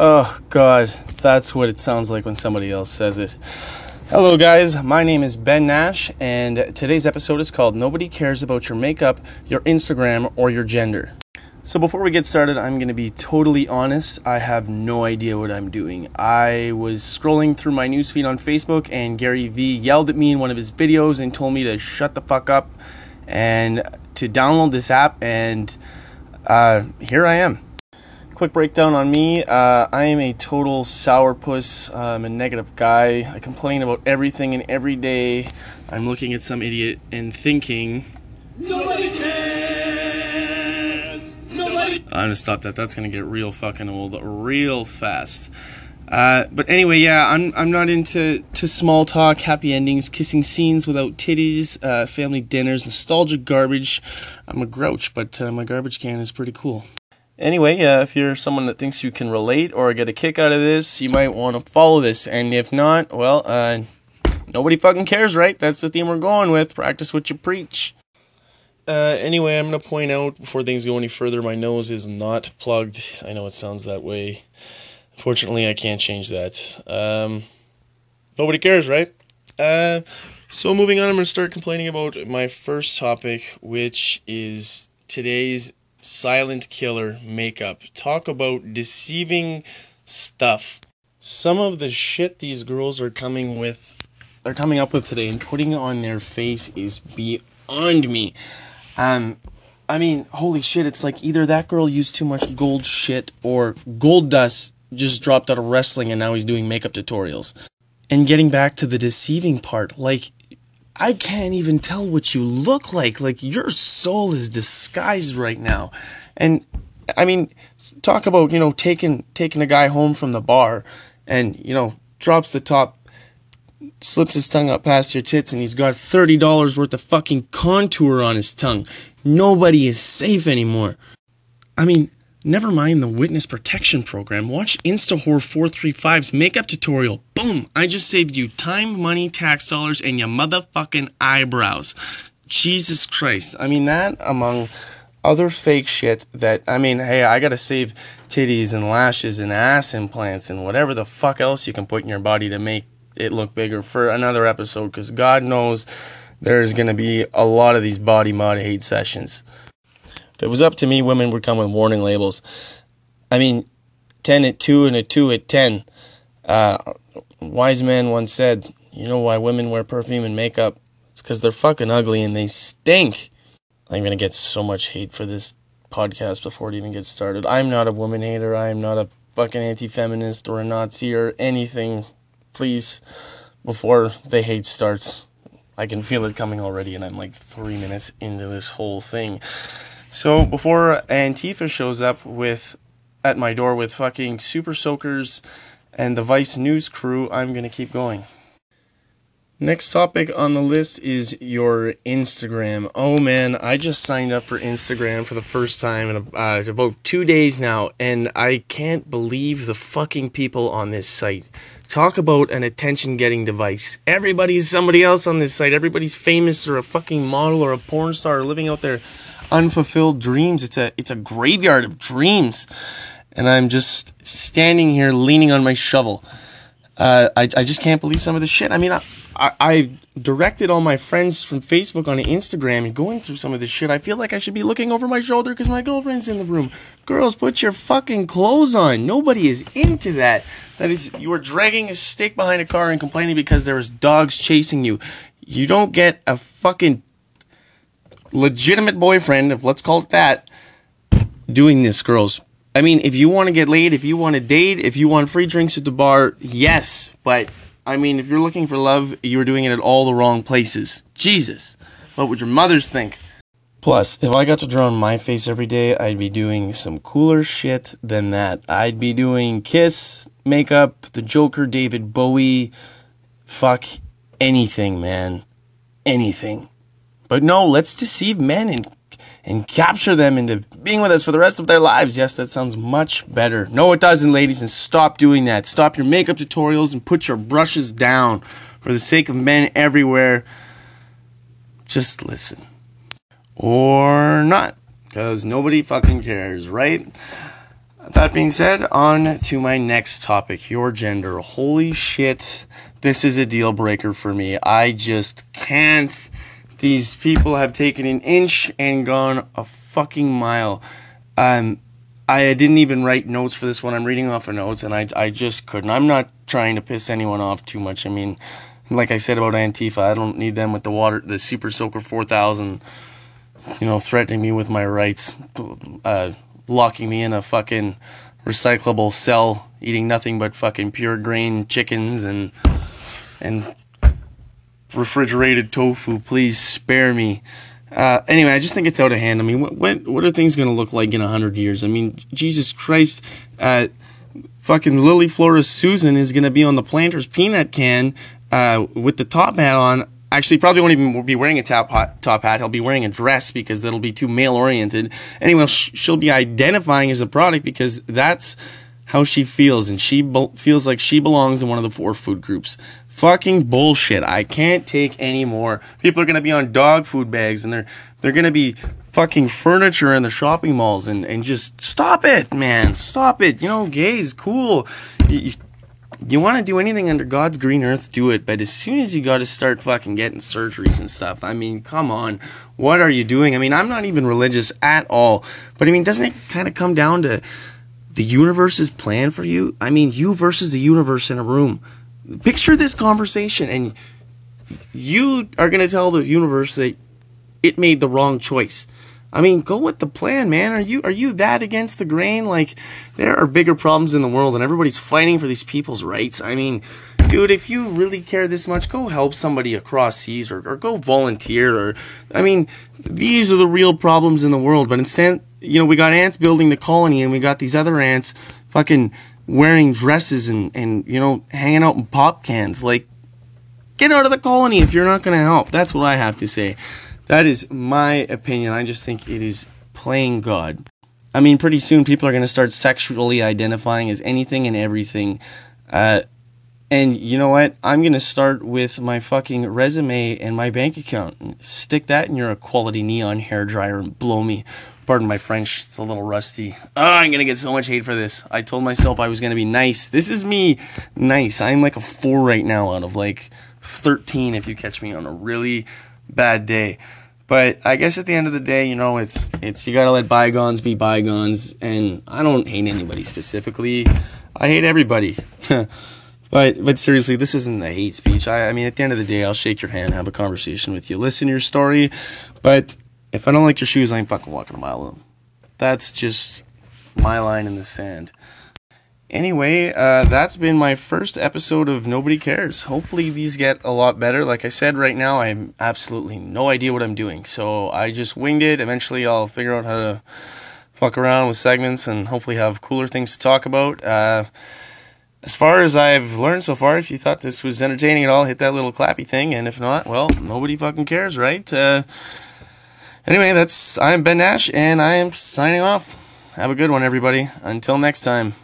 Oh, God, that's what it sounds like when somebody else says it. Hello, guys. My name is Ben Nash, and today's episode is called Nobody Cares About Your Makeup, Your Instagram, or Your Gender. So, before we get started, I'm going to be totally honest. I have no idea what I'm doing. I was scrolling through my newsfeed on Facebook, and Gary Vee yelled at me in one of his videos and told me to shut the fuck up and to download this app, and uh, here I am quick breakdown on me. Uh, I am a total sourpuss. Uh, I'm a negative guy. I complain about everything and every day. I'm looking at some idiot and thinking. Nobody cares. Nobody. I'm gonna stop that. That's gonna get real fucking old real fast. Uh, but anyway, yeah, I'm I'm not into to small talk, happy endings, kissing scenes without titties, uh, family dinners, nostalgia garbage. I'm a grouch, but uh, my garbage can is pretty cool. Anyway, uh, if you're someone that thinks you can relate or get a kick out of this, you might want to follow this. And if not, well, uh, nobody fucking cares, right? That's the theme we're going with. Practice what you preach. Uh, anyway, I'm going to point out before things go any further, my nose is not plugged. I know it sounds that way. Fortunately, I can't change that. Um, nobody cares, right? Uh, so, moving on, I'm going to start complaining about my first topic, which is today's silent killer makeup. Talk about deceiving stuff. Some of the shit these girls are coming with are coming up with today and putting on their face is beyond me. Um I mean, holy shit, it's like either that girl used too much gold shit or Goldust just dropped out of wrestling and now he's doing makeup tutorials. And getting back to the deceiving part, like I can't even tell what you look like. Like your soul is disguised right now. And I mean, talk about, you know, taking taking a guy home from the bar and, you know, drops the top slips his tongue up past your tits and he's got $30 worth of fucking contour on his tongue. Nobody is safe anymore. I mean, Never mind the witness protection program. Watch InstaHore435's makeup tutorial. Boom! I just saved you time, money, tax dollars, and your motherfucking eyebrows. Jesus Christ. I mean, that among other fake shit that, I mean, hey, I gotta save titties and lashes and ass implants and whatever the fuck else you can put in your body to make it look bigger for another episode because God knows there's gonna be a lot of these body mod hate sessions. If it was up to me, women would come with warning labels. I mean, 10 at 2 and a 2 at 10. Uh, wise man once said, you know why women wear perfume and makeup? It's because they're fucking ugly and they stink. I'm going to get so much hate for this podcast before it even gets started. I'm not a woman hater. I am not a fucking anti feminist or a Nazi or anything. Please, before the hate starts, I can feel it coming already, and I'm like three minutes into this whole thing. So before Antifa shows up with at my door with fucking super soakers and the Vice News crew, I'm gonna keep going. Next topic on the list is your Instagram. Oh man, I just signed up for Instagram for the first time in uh, about two days now, and I can't believe the fucking people on this site. Talk about an attention getting device. Everybody's somebody else on this site. Everybody's famous or a fucking model or a porn star living out there unfulfilled dreams. It's a it's a graveyard of dreams, and I'm just standing here leaning on my shovel. Uh, I, I just can't believe some of the shit. I mean, I, I, I, directed all my friends from Facebook on Instagram and going through some of this shit. I feel like I should be looking over my shoulder because my girlfriend's in the room. Girls, put your fucking clothes on. Nobody is into that. That is, you are dragging a stick behind a car and complaining because there's dogs chasing you. You don't get a fucking legitimate boyfriend, if let's call it that, doing this, girls. I mean, if you want to get laid, if you want to date, if you want free drinks at the bar, yes. But I mean, if you're looking for love, you're doing it at all the wrong places. Jesus. What would your mothers think? Plus, if I got to draw on my face every day, I'd be doing some cooler shit than that. I'd be doing Kiss, makeup, the Joker, David Bowie, fuck anything, man. Anything. But no, let's deceive men and and capture them into being with us for the rest of their lives. Yes, that sounds much better. No, it doesn't, ladies, and stop doing that. Stop your makeup tutorials and put your brushes down for the sake of men everywhere. Just listen. Or not, because nobody fucking cares, right? That being said, on to my next topic your gender. Holy shit, this is a deal breaker for me. I just can't. These people have taken an inch and gone a fucking mile. Um, I didn't even write notes for this one. I'm reading off of notes, and I, I just couldn't. I'm not trying to piss anyone off too much. I mean, like I said about Antifa, I don't need them with the water, the Super Soaker 4000, you know, threatening me with my rights, uh, locking me in a fucking recyclable cell, eating nothing but fucking pure grain chickens and and refrigerated tofu. Please spare me. Uh, anyway, I just think it's out of hand. I mean, what what, what are things going to look like in hundred years? I mean, Jesus Christ, uh, fucking Lily Flores Susan is going to be on the Planters peanut can uh, with the top hat on. Actually, probably won't even be wearing a top hat. Top hat. He'll be wearing a dress because it'll be too male oriented. Anyway, she'll be identifying as a product because that's how she feels, and she be- feels like she belongs in one of the four food groups. Fucking bullshit. I can't take any more. People are gonna be on dog food bags, and they're they're gonna be fucking furniture in the shopping malls, and and just stop it, man. Stop it. You know, gays, cool. You, you want to do anything under God's green earth, do it. But as soon as you got to start fucking getting surgeries and stuff, I mean, come on. What are you doing? I mean, I'm not even religious at all. But I mean, doesn't it kind of come down to the universe's plan for you. I mean, you versus the universe in a room. Picture this conversation, and you are going to tell the universe that it made the wrong choice. I mean, go with the plan, man. Are you are you that against the grain? Like, there are bigger problems in the world, and everybody's fighting for these people's rights. I mean, dude, if you really care this much, go help somebody across seas, or, or go volunteer. Or, I mean, these are the real problems in the world. But instead, you know, we got ants building the colony and we got these other ants fucking wearing dresses and, and, you know, hanging out in pop cans. Like, get out of the colony if you're not going to help. That's what I have to say. That is my opinion. I just think it is playing God. I mean, pretty soon people are going to start sexually identifying as anything and everything. Uh, and you know what? I'm going to start with my fucking resume and my bank account. Stick that in your quality neon hair dryer and blow me. Pardon my French, it's a little rusty. Oh, I'm going to get so much hate for this. I told myself I was going to be nice. This is me nice. I'm like a 4 right now out of like 13 if you catch me on a really bad day. But I guess at the end of the day, you know, it's it's you got to let bygones be bygones and I don't hate anybody specifically. I hate everybody. But but seriously, this isn't a hate speech. I, I mean, at the end of the day, I'll shake your hand, have a conversation with you, listen to your story. But if I don't like your shoes, I ain't fucking walking a mile in them. That's just my line in the sand. Anyway, uh, that's been my first episode of Nobody Cares. Hopefully, these get a lot better. Like I said, right now, I have absolutely no idea what I'm doing. So I just winged it. Eventually, I'll figure out how to fuck around with segments and hopefully have cooler things to talk about. Uh, as far as I've learned so far, if you thought this was entertaining at all, hit that little clappy thing, and if not, well, nobody fucking cares, right? Uh, anyway, that's I'm Ben Nash, and I am signing off. Have a good one, everybody. Until next time.